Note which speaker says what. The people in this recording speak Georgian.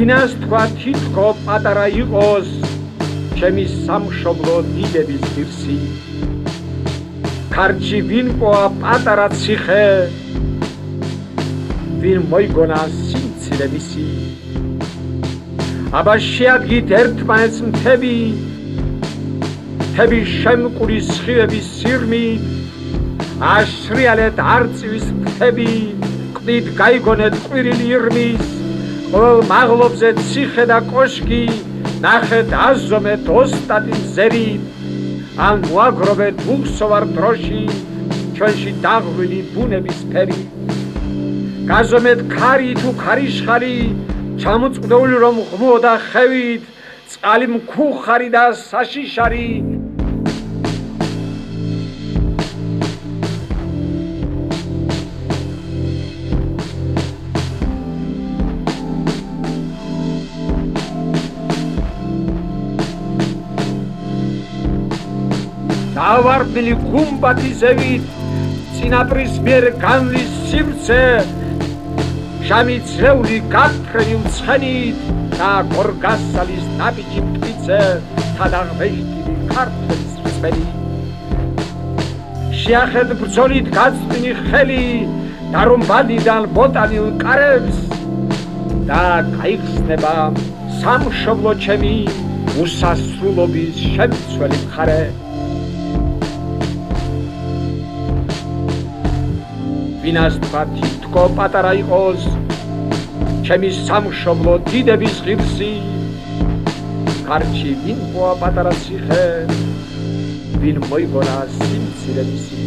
Speaker 1: ვინას თქვა თითქო პატარა იყოს ჩემი სამშობლო დიდების ღირსი. ქარჩი ვინ ყვა პატარა ციხე? ვინ მოიგონა სიმცირე მისი? აბა შეადგით ერთმანეთს მთები მთების შემკურის სხივების სირმი აშრიალეთ არწივის მთები ყდით გაიგონეთ ყვირილი ირმის ყოველ მაღლობზე ციხე და კოშკი ნახეთ აზომეთ ოსტატი ზერი ან მოაგროვეთ უსოვარ დროში ჩვენში დაღვრილი ბუნების ფერი. გაზომეთ ქარი თუ ქარიშხალი ჩამოწყვდეული რომ ღმოდა ხევით წყალი მქუხარი და საშიშარი დავარდნილი გუმბათი ზევით წინაპრის მიერ განლის სიმცე შამიცრეული გაფრენი უცხენით და გორგასალის ნაბიჯი მტკიცე თადაღმეშტილი ქართლის წვენი შეახედ ბრძოლით გაწვინი ხელი და რომ ბადიდან ბოტანილ კარებს და გაიხსნება სამშობლო ჩემი უსასრულობის შემცველი მხარე ვინას თქვა თითქო პატარა იყოს ჩემი სამშობლო დიდების ღირსი. კარჩი ვინ ყვა პატარა ციხე ვინ მოიგონა სიმცირე მისი